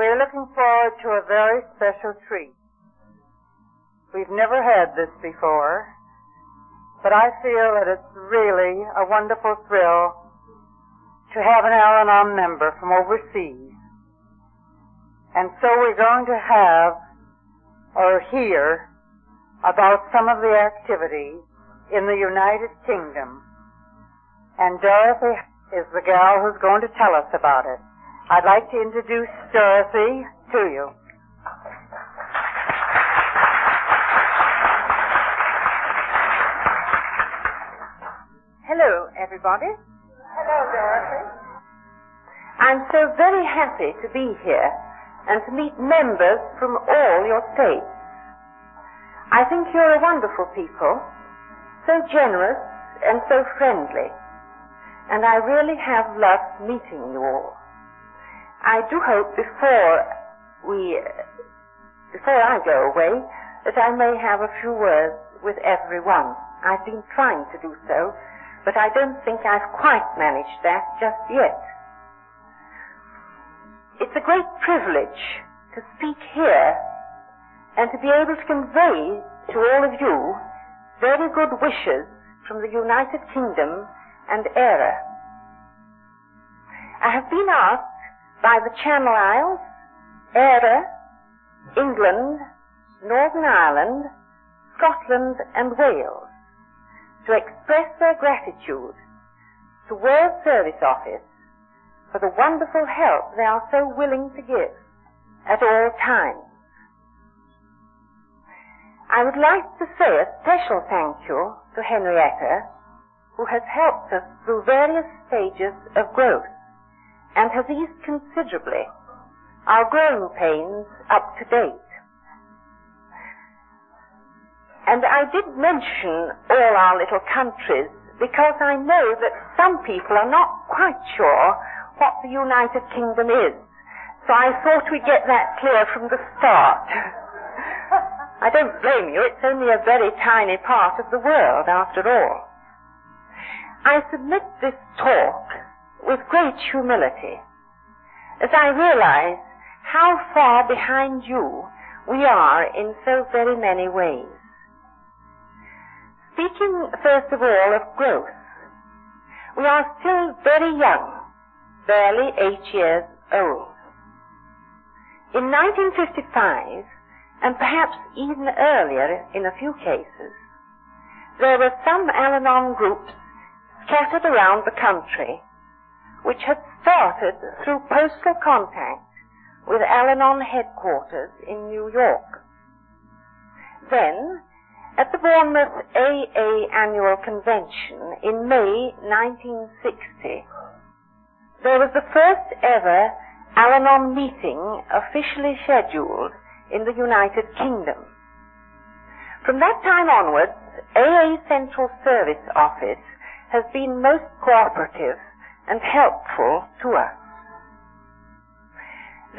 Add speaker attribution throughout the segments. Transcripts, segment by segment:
Speaker 1: We're looking forward to a very special treat. We've never had this before, but I feel that it's really a wonderful thrill to have an Al-Anon member from overseas. And so we're going to have or hear about some of the activities in the United Kingdom. And Dorothy is the gal who's going to tell us about it. I'd like to introduce Dorothy to you.
Speaker 2: Hello, everybody.
Speaker 1: Hello, Dorothy.
Speaker 2: I'm so very happy to be here and to meet members from all your states. I think you're a wonderful people, so generous and so friendly, and I really have loved meeting you all. I do hope before we, before I go away, that I may have a few words with everyone. I've been trying to do so, but I don't think I've quite managed that just yet. It's a great privilege to speak here and to be able to convey to all of you very good wishes from the United Kingdom and Eire. I have been asked by the Channel Isles, Eire, England, Northern Ireland, Scotland and Wales to express their gratitude to World Service Office for the wonderful help they are so willing to give at all times. I would like to say a special thank you to Henrietta, who has helped us through various stages of growth and has eased considerably our growing pains up to date. And I did mention all our little countries because I know that some people are not quite sure what the United Kingdom is. So I thought we'd get that clear from the start. I don't blame you, it's only a very tiny part of the world after all. I submit this talk with great humility as I realize how far behind you we are in so very many ways. Speaking first of all of growth, we are still very young, barely eight years old. In 1955, and perhaps even earlier in a few cases, there were some Al-Anon groups scattered around the country which had started through postal contact with Al-Anon headquarters in New York. Then, at the Bournemouth AA Annual Convention in May 1960, there was the first ever Al-Anon meeting officially scheduled in the United Kingdom. From that time onwards, AA Central Service Office has been most cooperative and helpful to us.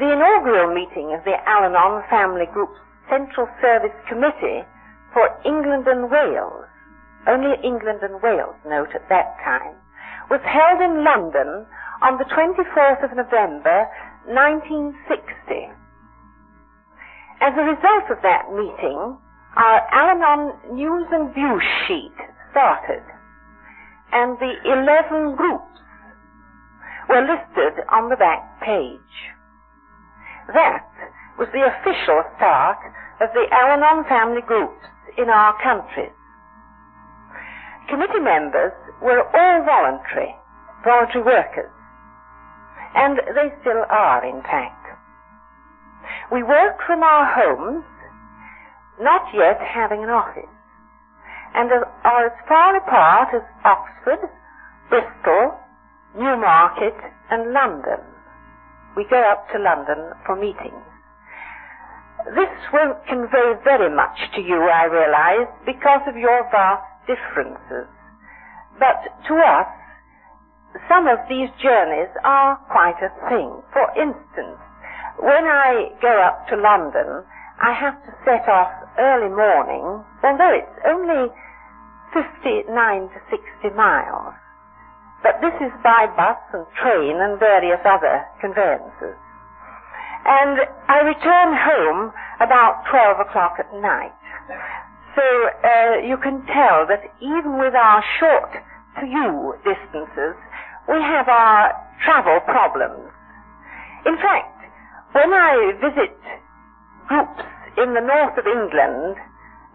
Speaker 2: The inaugural meeting of the Al-Anon Family Group's Central Service Committee for England and Wales, only England and Wales note at that time, was held in London on the 24th of November 1960. As a result of that meeting, our Al-Anon News and View sheet started, and the 11 groups were listed on the back page. That was the official start of the Al-Anon family groups in our countries. Committee members were all voluntary, voluntary workers, and they still are, in fact. We work from our homes, not yet having an office, and are as far apart as Oxford, Bristol, Newmarket, and London. We go up to London for meetings. This won't convey very much to you, I realize, because of your vast differences. But to us, some of these journeys are quite a thing. For instance, when I go up to London, I have to set off early morning, although it's only 59 to 60 miles. But this is by bus and train and various other conveyances. And I return home about 12 o'clock at night. So uh, you can tell that even with our short you distances, we have our travel problems. In fact, when I visit groups in the north of England,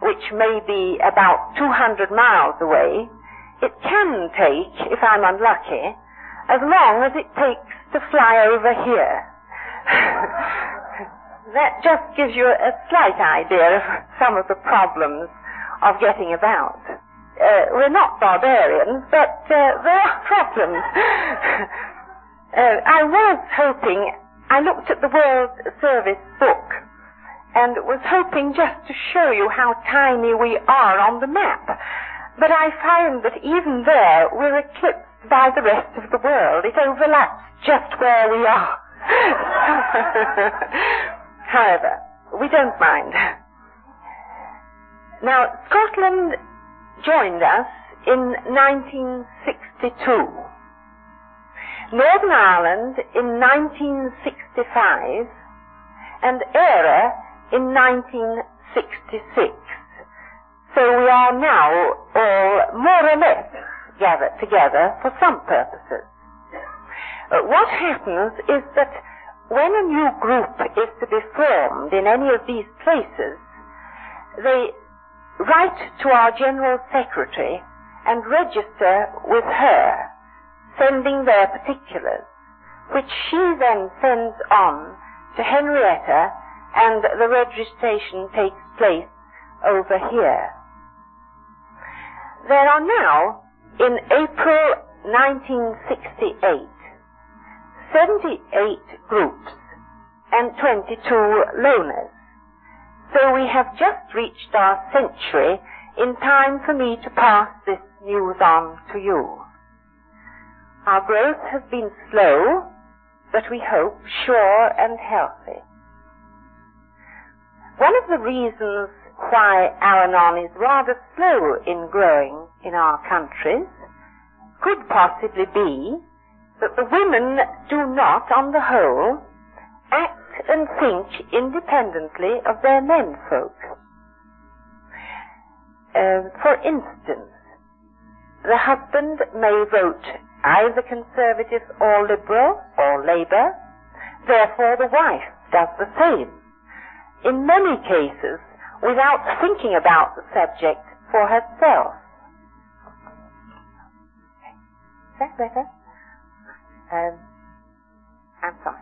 Speaker 2: which may be about 200 miles away, it can take, if I'm unlucky, as long as it takes to fly over here. that just gives you a slight idea of some of the problems of getting about. Uh, we're not barbarians, but uh, there are problems. uh, I was hoping, I looked at the World Service book and was hoping just to show you how tiny we are on the map. But I find that even there we're eclipsed by the rest of the world. It overlaps just where we are. However, we don't mind. Now, Scotland joined us in 1962. Northern Ireland in 1965 and Eire in 1966. So we are now all more or less gathered together for some purposes. Uh, what happens is that when a new group is to be formed in any of these places, they write to our General Secretary and register with her, sending their particulars, which she then sends on to Henrietta and the registration takes place over here. There are now, in April 1968, 78 groups and 22 loners. So we have just reached our century in time for me to pass this news on to you. Our growth has been slow, but we hope sure and healthy. One of the reasons why Al-Anon is rather slow in growing in our countries could possibly be that the women do not, on the whole, act and think independently of their menfolk. Uh, for instance, the husband may vote either Conservative or Liberal or Labour, therefore the wife does the same. In many cases, without thinking about the subject for herself. Is that better? Um, I'm sorry.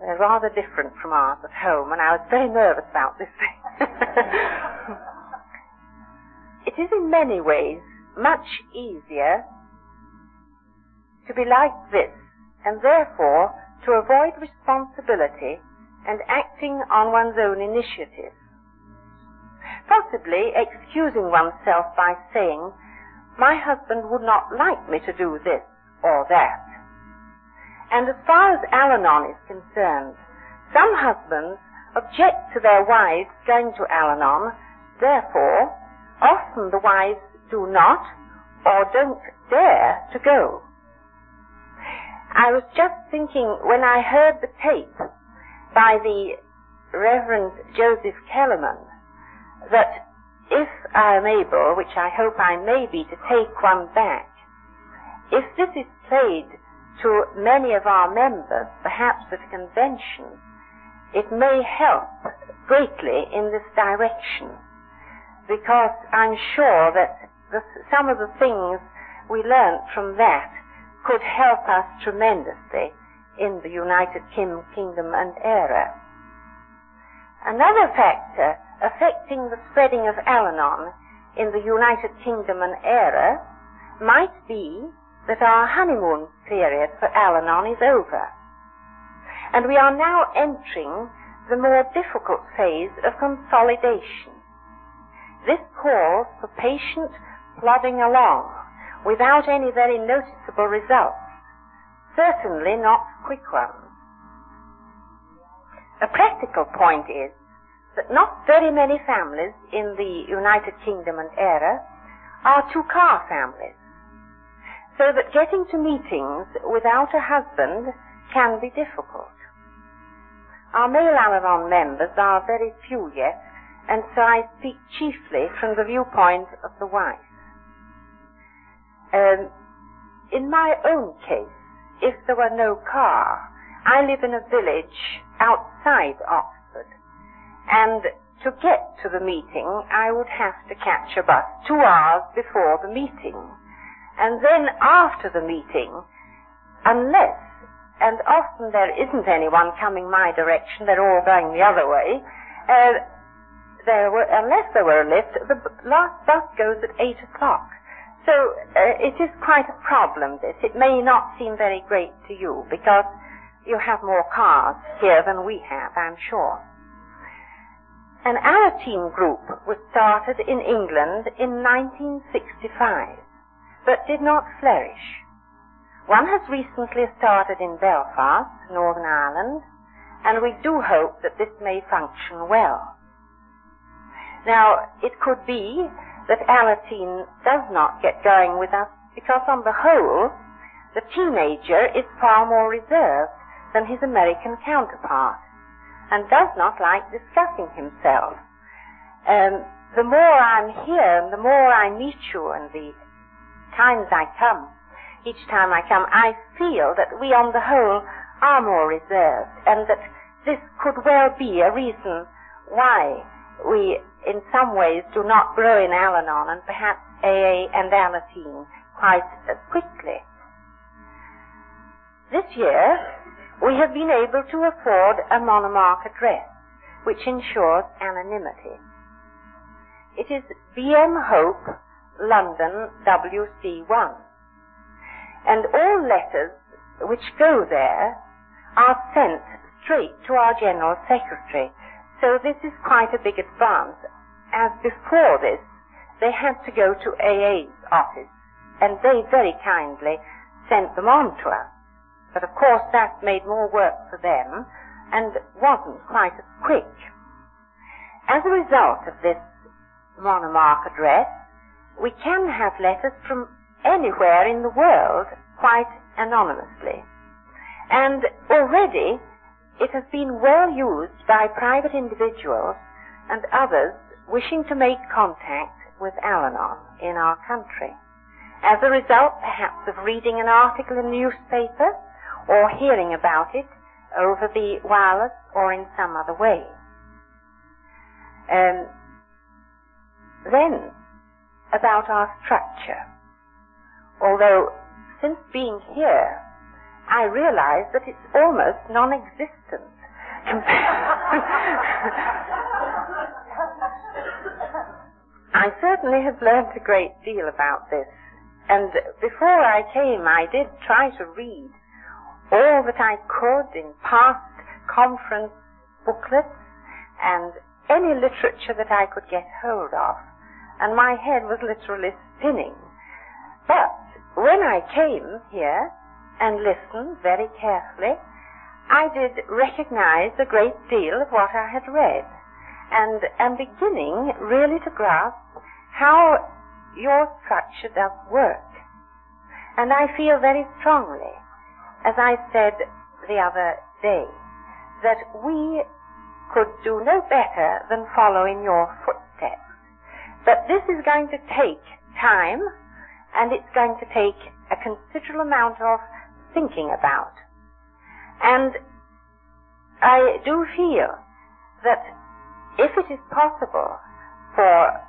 Speaker 2: They're rather different from ours at home, and I was very nervous about this thing. it is in many ways much easier to be like this, and therefore to avoid responsibility and acting on one's own initiative. Possibly excusing oneself by saying, my husband would not like me to do this or that. And as far as Al-Anon is concerned, some husbands object to their wives going to Al-Anon, therefore, often the wives do not or don't dare to go. I was just thinking when I heard the tape by the Reverend Joseph Kellermann that if I am able, which I hope I may be, to take one back, if this is played to many of our members, perhaps at a convention, it may help greatly in this direction because I'm sure that the, some of the things we learnt from that could help us tremendously in the United Kingdom and Eire. Another factor affecting the spreading of Al-Anon in the United Kingdom and Eire might be that our honeymoon period for Al-Anon is over. And we are now entering the more difficult phase of consolidation. This calls for patient plodding along without any very noticeable results certainly not quick ones. A practical point is not very many families in the United Kingdom and Eire are two-car families, so that getting to meetings without a husband can be difficult. Our male Al-Anon members are very few yet, and so I speak chiefly from the viewpoint of the wife. Um, in my own case, if there were no car, I live in a village outside Oxford, and to get to the meeting, I would have to catch a bus two hours before the meeting. And then after the meeting, unless, and often there isn't anyone coming my direction, they're all going the other way, uh, there were, unless there were a lift, the last bus goes at 8 o'clock. So uh, it is quite a problem, this. It may not seem very great to you because you have more cars here than we have, I'm sure. An Alateen group was started in England in 1965, but did not flourish. One has recently started in Belfast, Northern Ireland, and we do hope that this may function well. Now, it could be that Alateen does not get going with us because on the whole, the teenager is far more reserved than his American counterpart and does not like discussing himself. Um, the more I'm here and the more I meet you and the times I come, each time I come, I feel that we on the whole are more reserved and that this could well be a reason why we in some ways do not grow in Al-Anon and perhaps AA and Alateen quite as quickly. This year, we have been able to afford a monomark address, which ensures anonymity. It is BM Hope, London, WC1. And all letters which go there are sent straight to our General Secretary, so this is quite a big advance. As before this, they had to go to AA's office, and they very kindly sent them on to us. But of course that made more work for them, and wasn't quite as quick. As a result of this monomark address, we can have letters from anywhere in the world quite anonymously. And already it has been well used by private individuals and others wishing to make contact with Al-Anon in our country. As a result, perhaps, of reading an article in a newspaper or hearing about it over the wireless or in some other way. Um, then, about our structure. Although, since being here, I realize that it's almost non-existent. I certainly have learned a great deal about this. And before I came, I did try to read all that I could in past conference booklets and any literature that I could get hold of. And my head was literally spinning. But when I came here, and listened very carefully, I did recognize a great deal of what I had read, and am beginning really to grasp how your structure does work. And I feel very strongly, as I said the other day, that we could do no better than follow in your footsteps. But this is going to take time, and it's going to take a considerable amount of thinking about. And I do feel that if it is possible for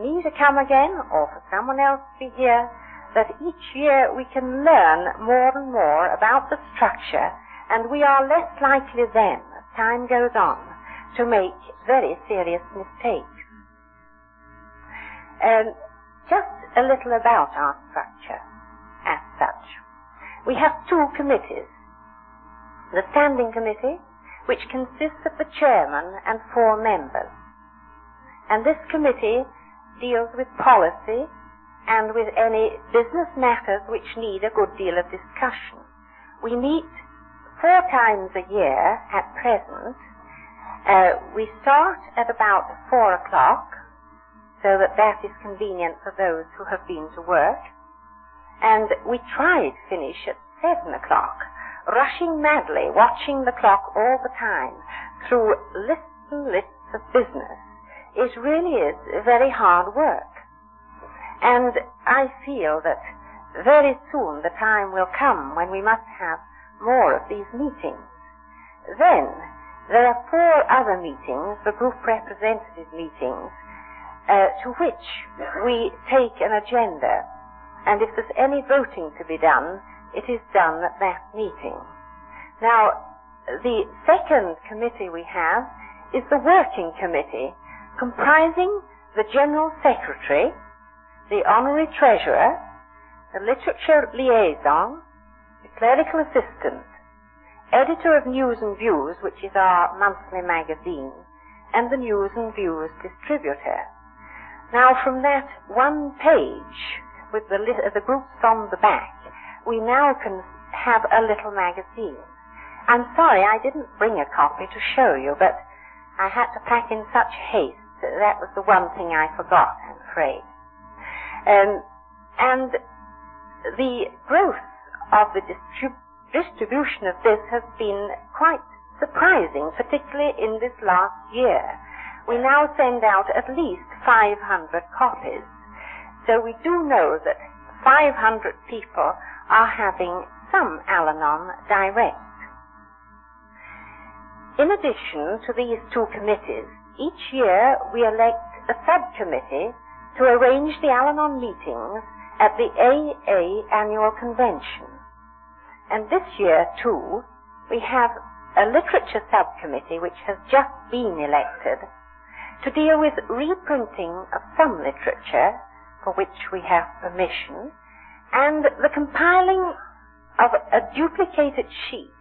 Speaker 2: me to come again or for someone else to be here, that each year we can learn more and more about the structure and we are less likely then, as time goes on, to make very serious mistakes. And just a little about our structure as such we have two committees. The Standing Committee, which consists of the chairman and four members. And this committee deals with policy and with any business matters which need a good deal of discussion. We meet four times a year at present. Uh, we start at about four o'clock, so that that is convenient for those who have been to work and we try to finish at seven o'clock rushing madly, watching the clock all the time, through lists and lists of business, it really is very hard work. And I feel that very soon the time will come when we must have more of these meetings. Then, there are four other meetings, the group representative meetings, uh, to which we take an agenda. And if there's any voting to be done, it is done at that meeting. Now, the second committee we have is the working committee, comprising the general secretary, the honorary treasurer, the literature liaison, the clerical assistant, editor of News and Views, which is our monthly magazine, and the News and Views distributor. Now, from that one page with the, li- the groups on the back, we now can have a little magazine. I'm sorry I didn't bring a copy to show you, but I had to pack in such haste that that was the one thing I forgot, I'm afraid. Um, and the growth of the distrib- distribution of this has been quite surprising, particularly in this last year. We now send out at least 500 copies. So we do know that 500 people are having some Al-Anon direct. In addition to these two committees, each year we elect a subcommittee to arrange the Al-Anon meetings at the AA annual convention. And this year, too, we have a literature subcommittee which has just been elected to deal with reprinting of some literature for which we have permission and the compiling of a duplicated sheet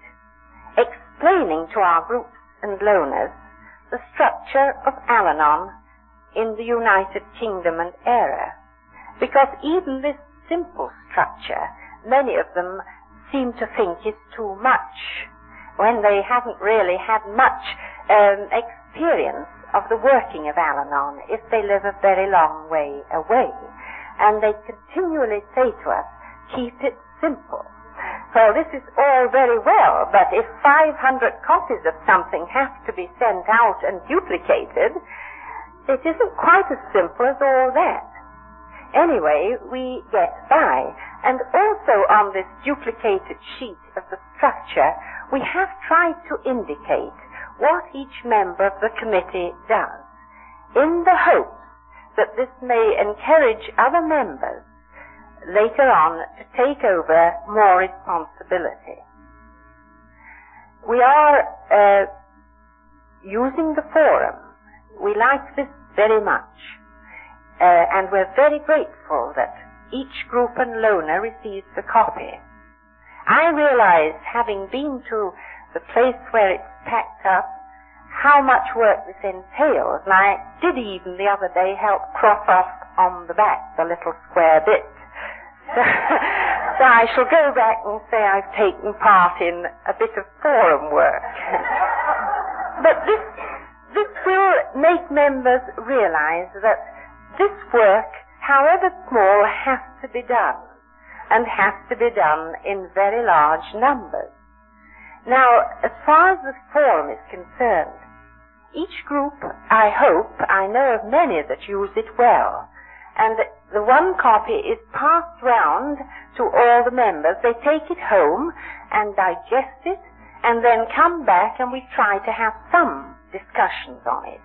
Speaker 2: explaining to our groups and loners the structure of Al-Anon in the United Kingdom and Eire. Because even this simple structure, many of them seem to think is too much when they haven't really had much um, experience of the working of Al-Anon if they live a very long way away. And they continually say to us, keep it simple. Well, this is all very well, but if 500 copies of something have to be sent out and duplicated, it isn't quite as simple as all that. Anyway, we get by. And also on this duplicated sheet of the structure, we have tried to indicate what each member of the committee does, in the hope that this may encourage other members later on to take over more responsibility. We are uh, using the forum. We like this very much. Uh, and we're very grateful that each group and loner receives a copy. I realize, having been to the place where it's packed up, how much work this entails, and I did even the other day help cross off on the back the little square bit. So, so I shall go back and say I've taken part in a bit of forum work. but this this will make members realize that this work, however small, has to be done, and has to be done in very large numbers. Now, as far as the forum is concerned, each group, I hope, I know of many that use it well, and the one copy is passed round to all the members. They take it home and digest it, and then come back and we try to have some discussions on it.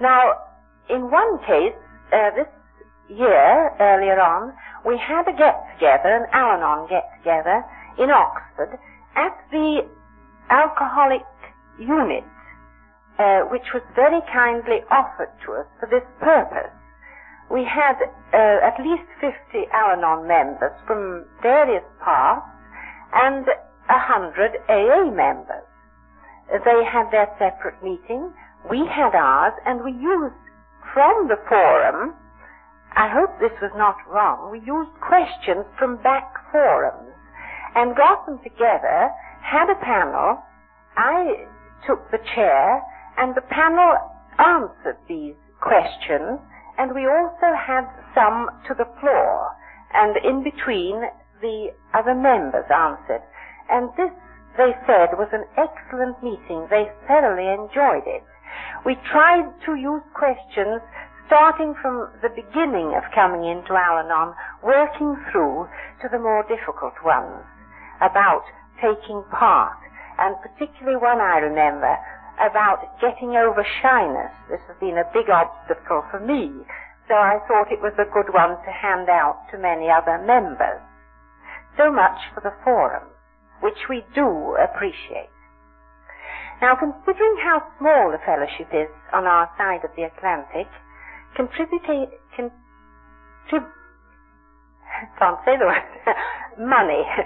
Speaker 2: Now, in one case, uh, this year, earlier on, we had a get-together, an Al-Anon get-together in Oxford at the alcoholic unit, uh, which was very kindly offered to us for this purpose. We had uh, at least 50 Al-Anon members from various parts and hundred AA members. They had their separate meeting. We had ours, and we used from the forum, I hope this was not wrong, we used questions from back forums and got them together, had a panel, I took the chair, and the panel answered these questions, and we also had some to the floor, and in between the other members answered. And this they said, was an excellent meeting. They thoroughly enjoyed it. We tried to use questions starting from the beginning of coming into Al-Anon, working through to the more difficult ones about taking part, and particularly one I remember about getting over shyness. This has been a big obstacle for me, so I thought it was a good one to hand out to many other members. So much for the forum, which we do appreciate. Now, considering how small the fellowship is on our side of the Atlantic, contributing, contrib- can't say the word, money.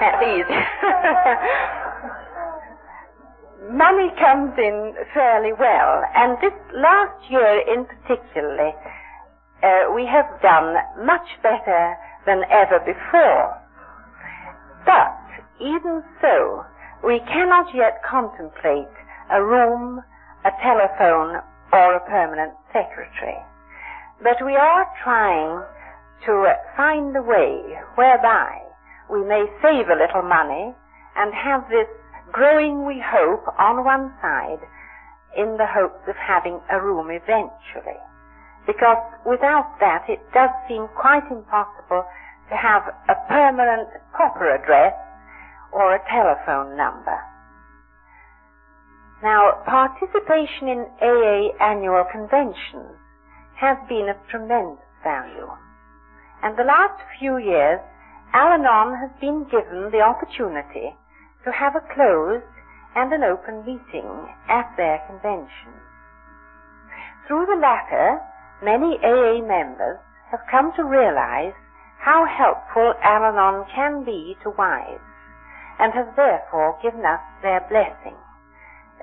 Speaker 2: That's easy. money comes in fairly well, and this last year in particular, uh, we have done much better than ever before. But even so, we cannot yet contemplate a room, a telephone, or a permanent secretary. But we are trying to find a way whereby we may save a little money and have this growing, we hope, on one side in the hopes of having a room eventually. Because without that it does seem quite impossible to have a permanent proper address or a telephone number. Now, participation in AA annual conventions has been of tremendous value. And the last few years, Al-Anon has been given the opportunity to have a closed and an open meeting at their convention. Through the latter, many AA members have come to realize how helpful Al-Anon can be to wives, and have therefore given us their blessing.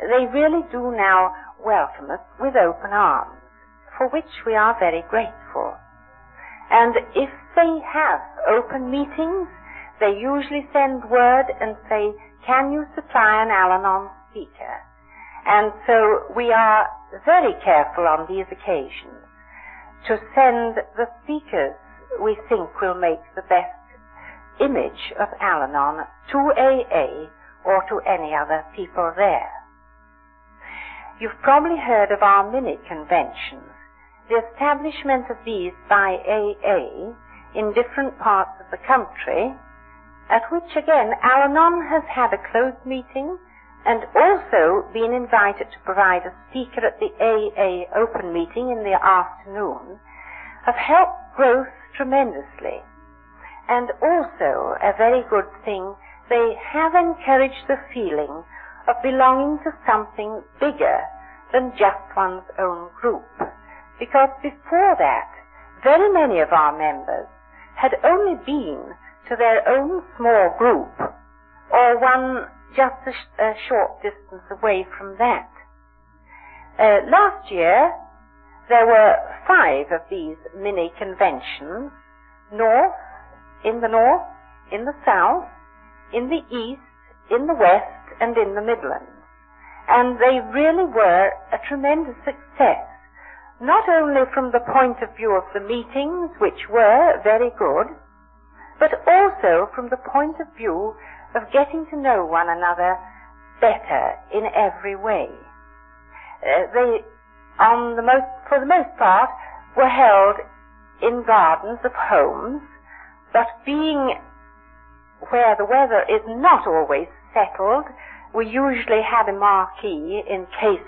Speaker 2: They really do now welcome us with open arms, for which we are very grateful. And if they have open meetings, they usually send word and say, can you supply an Al-Anon speaker? And so we are very careful on these occasions to send the speakers we think will make the best image of Al-Anon to AA or to any other people there. You've probably heard of our mini conventions. The establishment of these by AA in different parts of the country, at which again Al-Anon has had a closed meeting and also been invited to provide a speaker at the AA open meeting in the afternoon, have helped growth tremendously. And also, a very good thing, they have encouraged the feeling of belonging to something bigger than just one's own group. Because before that, very many of our members had only been to their own small group, or one just a, sh- a short distance away from that. Uh, last year, there were five of these mini conventions, north, in the north, in the south, in the east, in the west, and in the Midlands. And they really were a tremendous success, not only from the point of view of the meetings, which were very good, but also from the point of view of getting to know one another better in every way. Uh, they on the most, for the most part, were held in gardens of homes, but being where the weather is not always settled, we usually had a marquee in case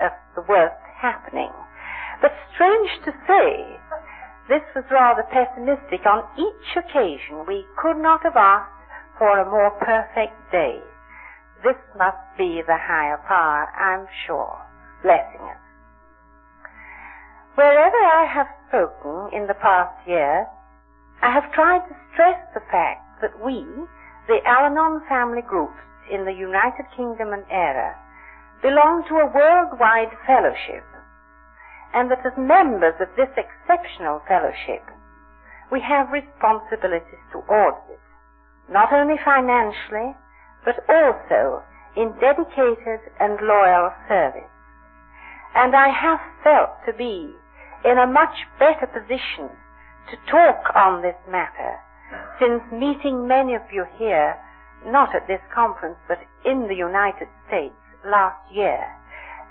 Speaker 2: of the worst happening. But strange to say, this was rather pessimistic. On each occasion, we could not have asked for a more perfect day. This must be the higher power, I'm sure, blessing us. Wherever I have spoken in the past year, I have tried to stress the fact that we, the Al-Anon family groups in the United Kingdom and Eire, belong to a worldwide fellowship, and that as members of this exceptional fellowship, we have responsibilities towards it, not only financially, but also in dedicated and loyal service. And I have felt to be in a much better position to talk on this matter, since meeting many of you here, not at this conference, but in the United States last year,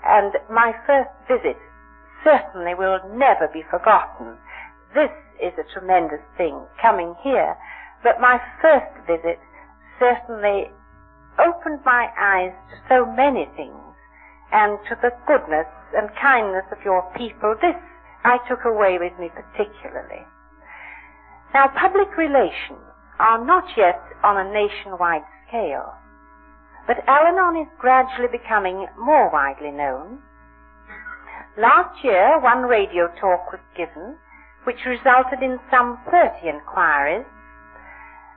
Speaker 2: and my first visit certainly will never be forgotten. This is a tremendous thing, coming here, but my first visit certainly opened my eyes to so many things, and to the goodness and kindness of your people. This I took away with me particularly. Now, public relations are not yet on a nationwide scale, but Al-Anon is gradually becoming more widely known. Last year, one radio talk was given, which resulted in some 30 inquiries.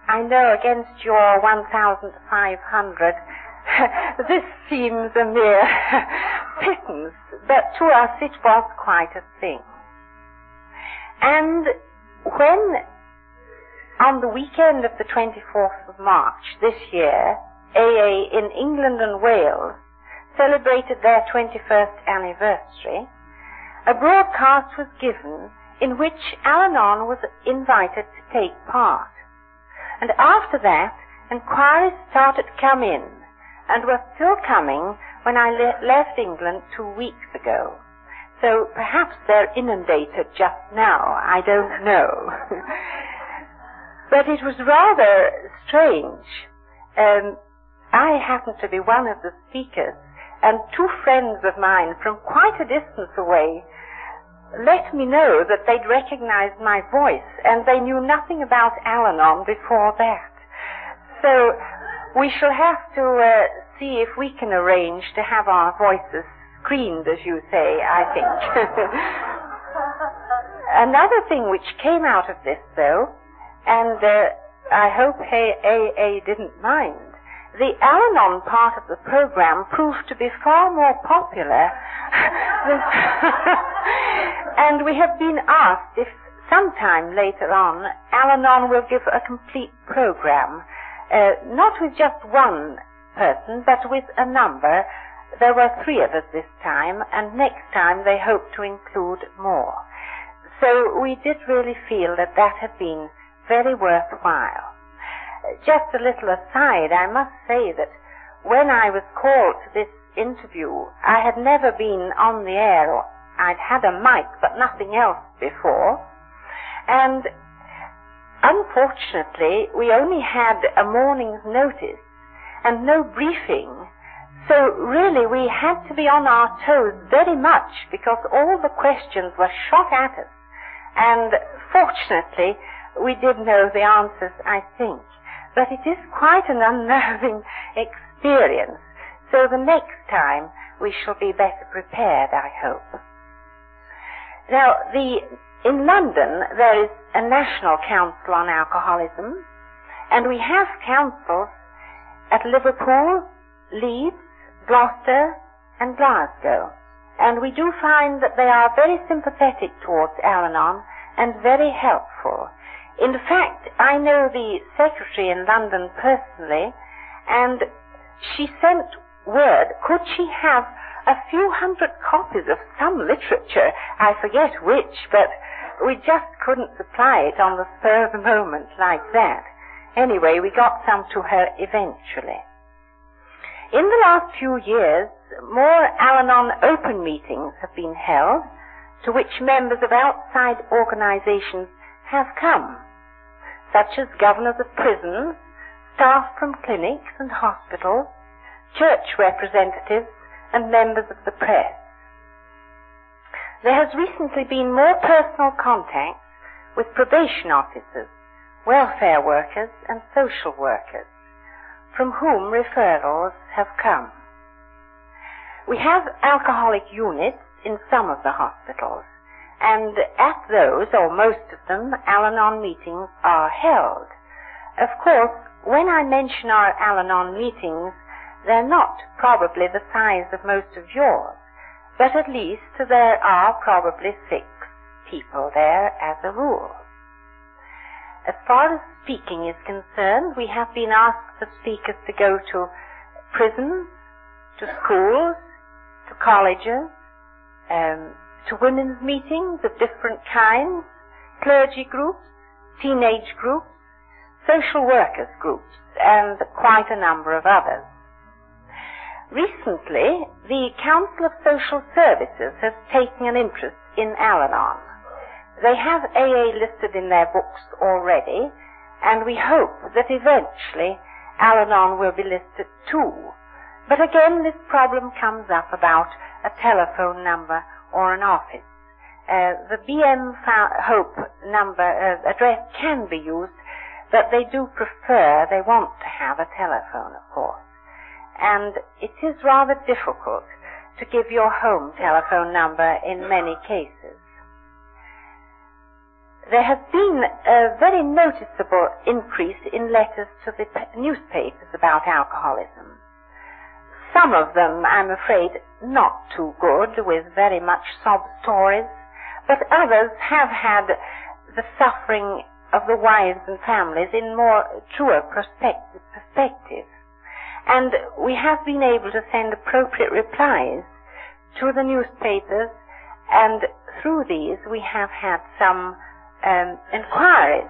Speaker 2: I know against your 1,500, this seems a mere pittance, but to us it was quite a thing. And when on the weekend of the 24th of March this year, AA in England and Wales celebrated their 21st anniversary, a broadcast was given in which Al-Anon was invited to take part. And after that, inquiries started to come in, and were still coming when I le- left England two weeks ago. So perhaps they're inundated just now. I don't know. but it was rather strange. Um, I happened to be one of the speakers, and two friends of mine from quite a distance away let me know that they'd recognized my voice, and they knew nothing about Al-Anon before that. So we shall have to uh, see if we can arrange to have our voices screened, as you say, I think. Another thing which came out of this, though, and uh, I hope AA didn't mind, the Al-Anon part of the program proved to be far more popular. and we have been asked if sometime later on Al-Anon will give a complete program, uh, not with just one person, but with a number there were three of us this time, and next time they hope to include more. So we did really feel that that had been very worthwhile. Just a little aside, I must say that when I was called to this interview, I had never been on the air. Or I'd had a mic, but nothing else before. And unfortunately, we only had a morning's notice and no briefing so really we had to be on our toes very much because all the questions were shot at us. And fortunately, we did know the answers, I think. But it is quite an unnerving experience. So the next time we shall be better prepared, I hope. Now, the, in London there is a National Council on Alcoholism, and we have councils at Liverpool, Leeds, Gloucester, and Glasgow. And we do find that they are very sympathetic towards Al-Anon and very helpful. In fact, I know the secretary in London personally, and she sent word, could she have a few hundred copies of some literature, I forget which, but we just couldn't supply it on the spur of the moment like that. Anyway, we got some to her eventually. In the last few years, more Al-Anon open meetings have been held to which members of outside organizations have come, such as governors of prisons, staff from clinics and hospitals, church representatives, and members of the press. There has recently been more personal contact with probation officers, welfare workers, and social workers from whom referrals have come. We have alcoholic units in some of the hospitals, and at those, or most of them, Al-Anon meetings are held. Of course, when I mention our Al-Anon meetings, they're not probably the size of most of yours, but at least there are probably six people there as a rule. As far as speaking is concerned, we have been asked for speakers to go to prisons, to schools, to colleges, um, to women's meetings of different kinds, clergy groups, teenage groups, social workers groups, and quite a number of others. Recently, the Council of Social Services has taken an interest in Al-Anon. They have AA listed in their books already, and we hope that eventually Al-Anon will be listed too. But again, this problem comes up about a telephone number or an office. Uh, the BM Hope number uh, address can be used, but they do prefer, they want to have a telephone, of course. And it is rather difficult to give your home telephone number in many cases. There has been a very noticeable increase in letters to the newspapers about alcoholism. Some of them, I'm afraid, not too good, with very much sob stories, but others have had the suffering of the wives and families in more truer perspective. And we have been able to send appropriate replies to the newspapers, and through these we have had some um, inquiries.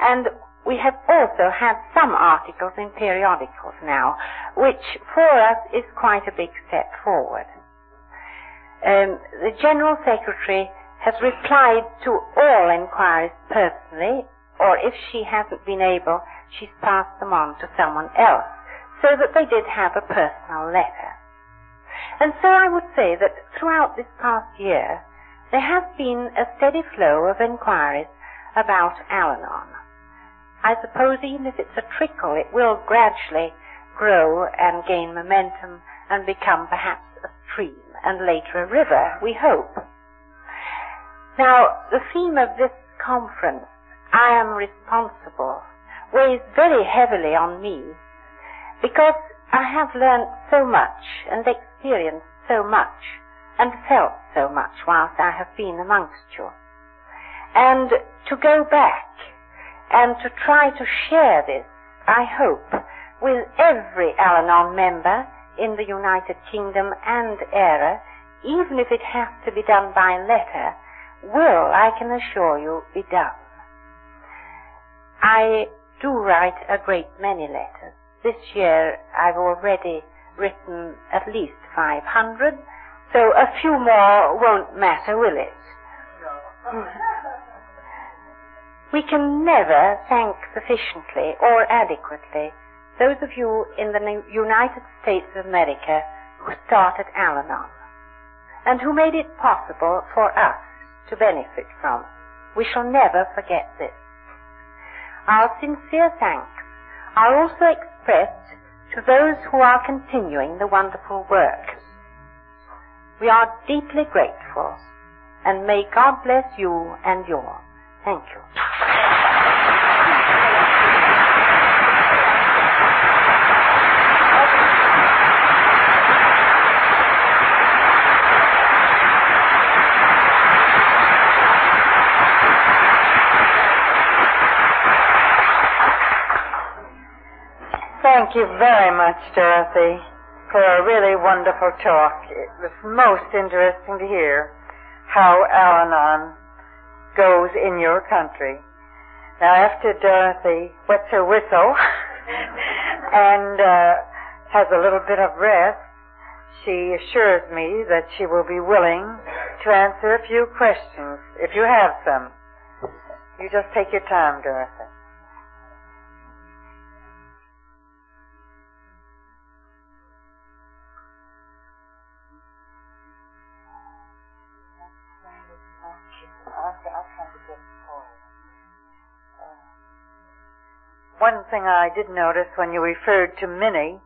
Speaker 2: And we have also had some articles in periodicals now, which for us is quite a big step forward. Um, the General Secretary has replied to all inquiries personally, or if she hasn't been able, she's passed them on to someone else, so that they did have a personal letter. And so I would say that throughout this past year, there has been a steady flow of inquiries about Al-Anon. I suppose even if it's a trickle, it will gradually grow and gain momentum and become perhaps a stream and later a river, we hope. Now, the theme of this conference, I am responsible, weighs very heavily on me because I have learned so much and experienced so much and felt so much whilst I have been amongst you. And to go back and to try to share this, I hope, with every Al-Anon member in the United Kingdom and Eire, even if it has to be done by letter, will, I can assure you, be done. I do write a great many letters. This year I've already written at least 500, so a few more won't matter, will it? No. we can never thank sufficiently or adequately those of you in the United States of America who started Al-Anon and who made it possible for us to benefit from. We shall never forget this. Our sincere thanks are also expressed to those who are continuing the wonderful work. We are deeply grateful and may God bless you and yours. Thank you.
Speaker 1: Thank you very much, Dorothy, for a really wonderful talk. It was most interesting to hear how Al-Anon goes in your country. Now, after Dorothy wets her whistle and uh, has a little bit of rest, she assures me that she will be willing to answer a few questions, if you have some. You just take your time, Dorothy. One thing I did notice when you referred to Minnie,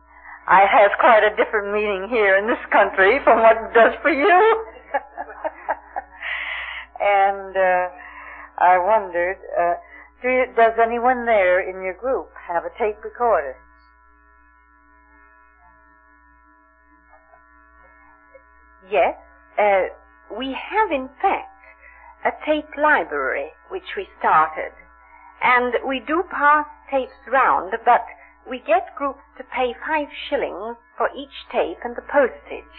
Speaker 1: I has quite a different meaning here in this country from what it does for you. and uh, I wondered, uh, do you, does anyone there in your group have a tape recorder?
Speaker 2: Yes, uh, we have in fact a tape library which we started and we do pass tapes round, but we get groups to pay five shillings for each tape and the postage,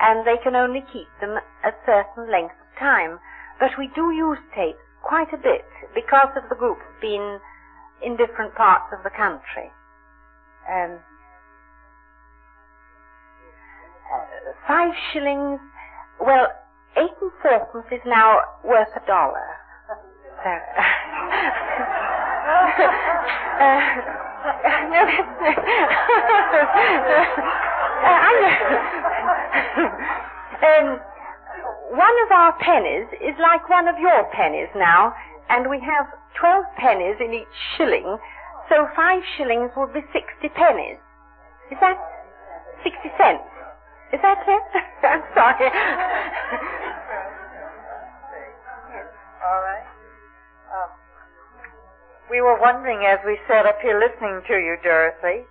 Speaker 2: and they can only keep them a certain length of time, but we do use tapes quite a bit because of the groups being in different parts of the country. Um, uh, five shillings, well, eight and fourpence is now worth a dollar. So, no, um, one of our pennies is like one of your pennies now, and we have twelve pennies in each shilling, so five shillings would be sixty pennies. Is that sixty cents? Is that it? I'm sorry.
Speaker 1: All right. We were wondering as we sat up here listening to you, Dorothy,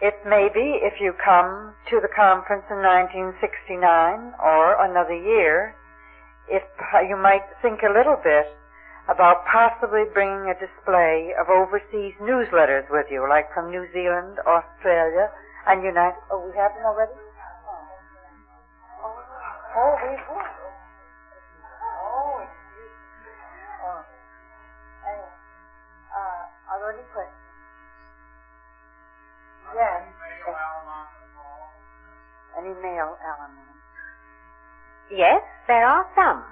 Speaker 1: if maybe if you come to the conference in 1969 or another year, if you might think a little bit about possibly bringing a display of overseas newsletters with you, like from New Zealand, Australia, and United. Oh, we have them already. Oh, we have. Any questions? Yes. Any male Alan?
Speaker 2: Yes, there are some.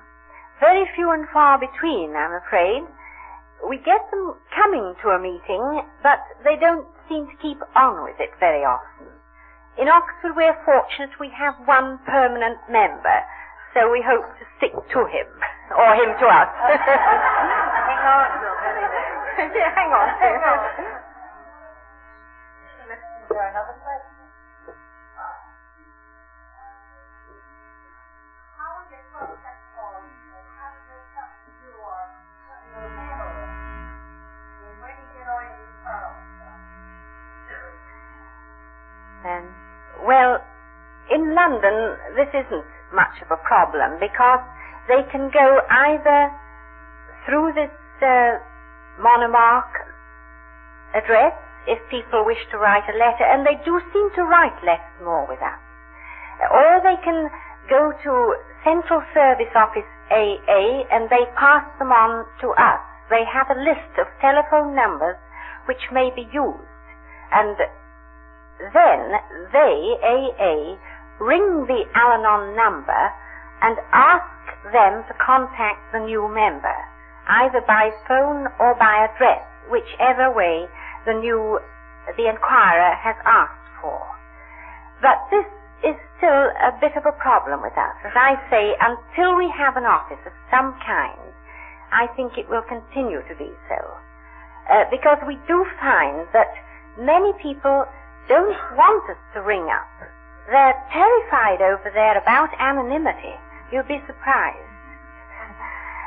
Speaker 2: Very few and far between, I'm afraid. We get them coming to a meeting, but they don't seem to keep on with it very often. In Oxford, we're fortunate we have one permanent member, so we hope to stick to him, or him to us.
Speaker 1: Hang on,
Speaker 2: yeah, hang on. Hang on.
Speaker 1: Another
Speaker 2: well, in London, this isn't much of a problem because they can go either through this uh, monomark address if people wish to write a letter, and they do seem to write letters more with us. Or they can go to Central Service Office AA and they pass them on to us. They have a list of telephone numbers which may be used. And then they, AA, ring the Al-Anon number and ask them to contact the new member either by phone or by address, whichever way the new, the inquirer has asked for. But this is still a bit of a problem with us. As I say, until we have an office of some kind, I think it will continue to be so. Uh, because we do find that many people don't want us to ring up. They're terrified over there about anonymity. You'll be surprised.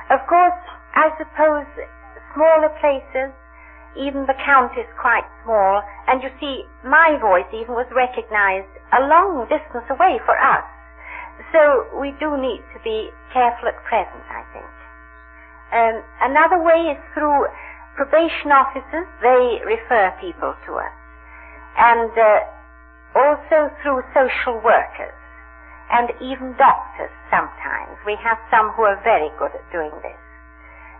Speaker 2: Of course, I suppose smaller places, even the count is quite small, and you see, my voice even was recognized a long distance away for us. So we do need to be careful at present, I think. Um, another way is through probation officers. They refer people to us. And uh, also through social workers and even doctors sometimes. We have some who are very good at doing this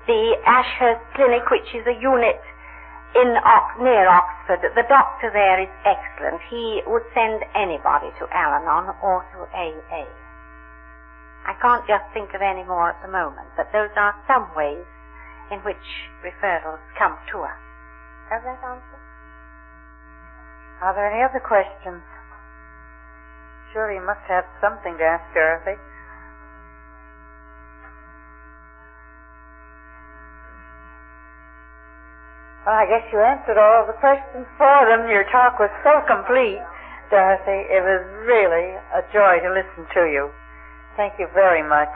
Speaker 2: the Ashurst Clinic, which is a unit in near Oxford. The doctor there is excellent. He would send anybody to Al-Anon or to AA. I can't just think of any more at the moment, but those are some ways in which referrals come to us. Does that answer?
Speaker 1: Are there any other questions? Surely you must have something to ask Dorothy. Well, I guess you answered all the questions for them. Your talk was so complete, Dorothy. It was really a joy to listen to you. Thank you very much.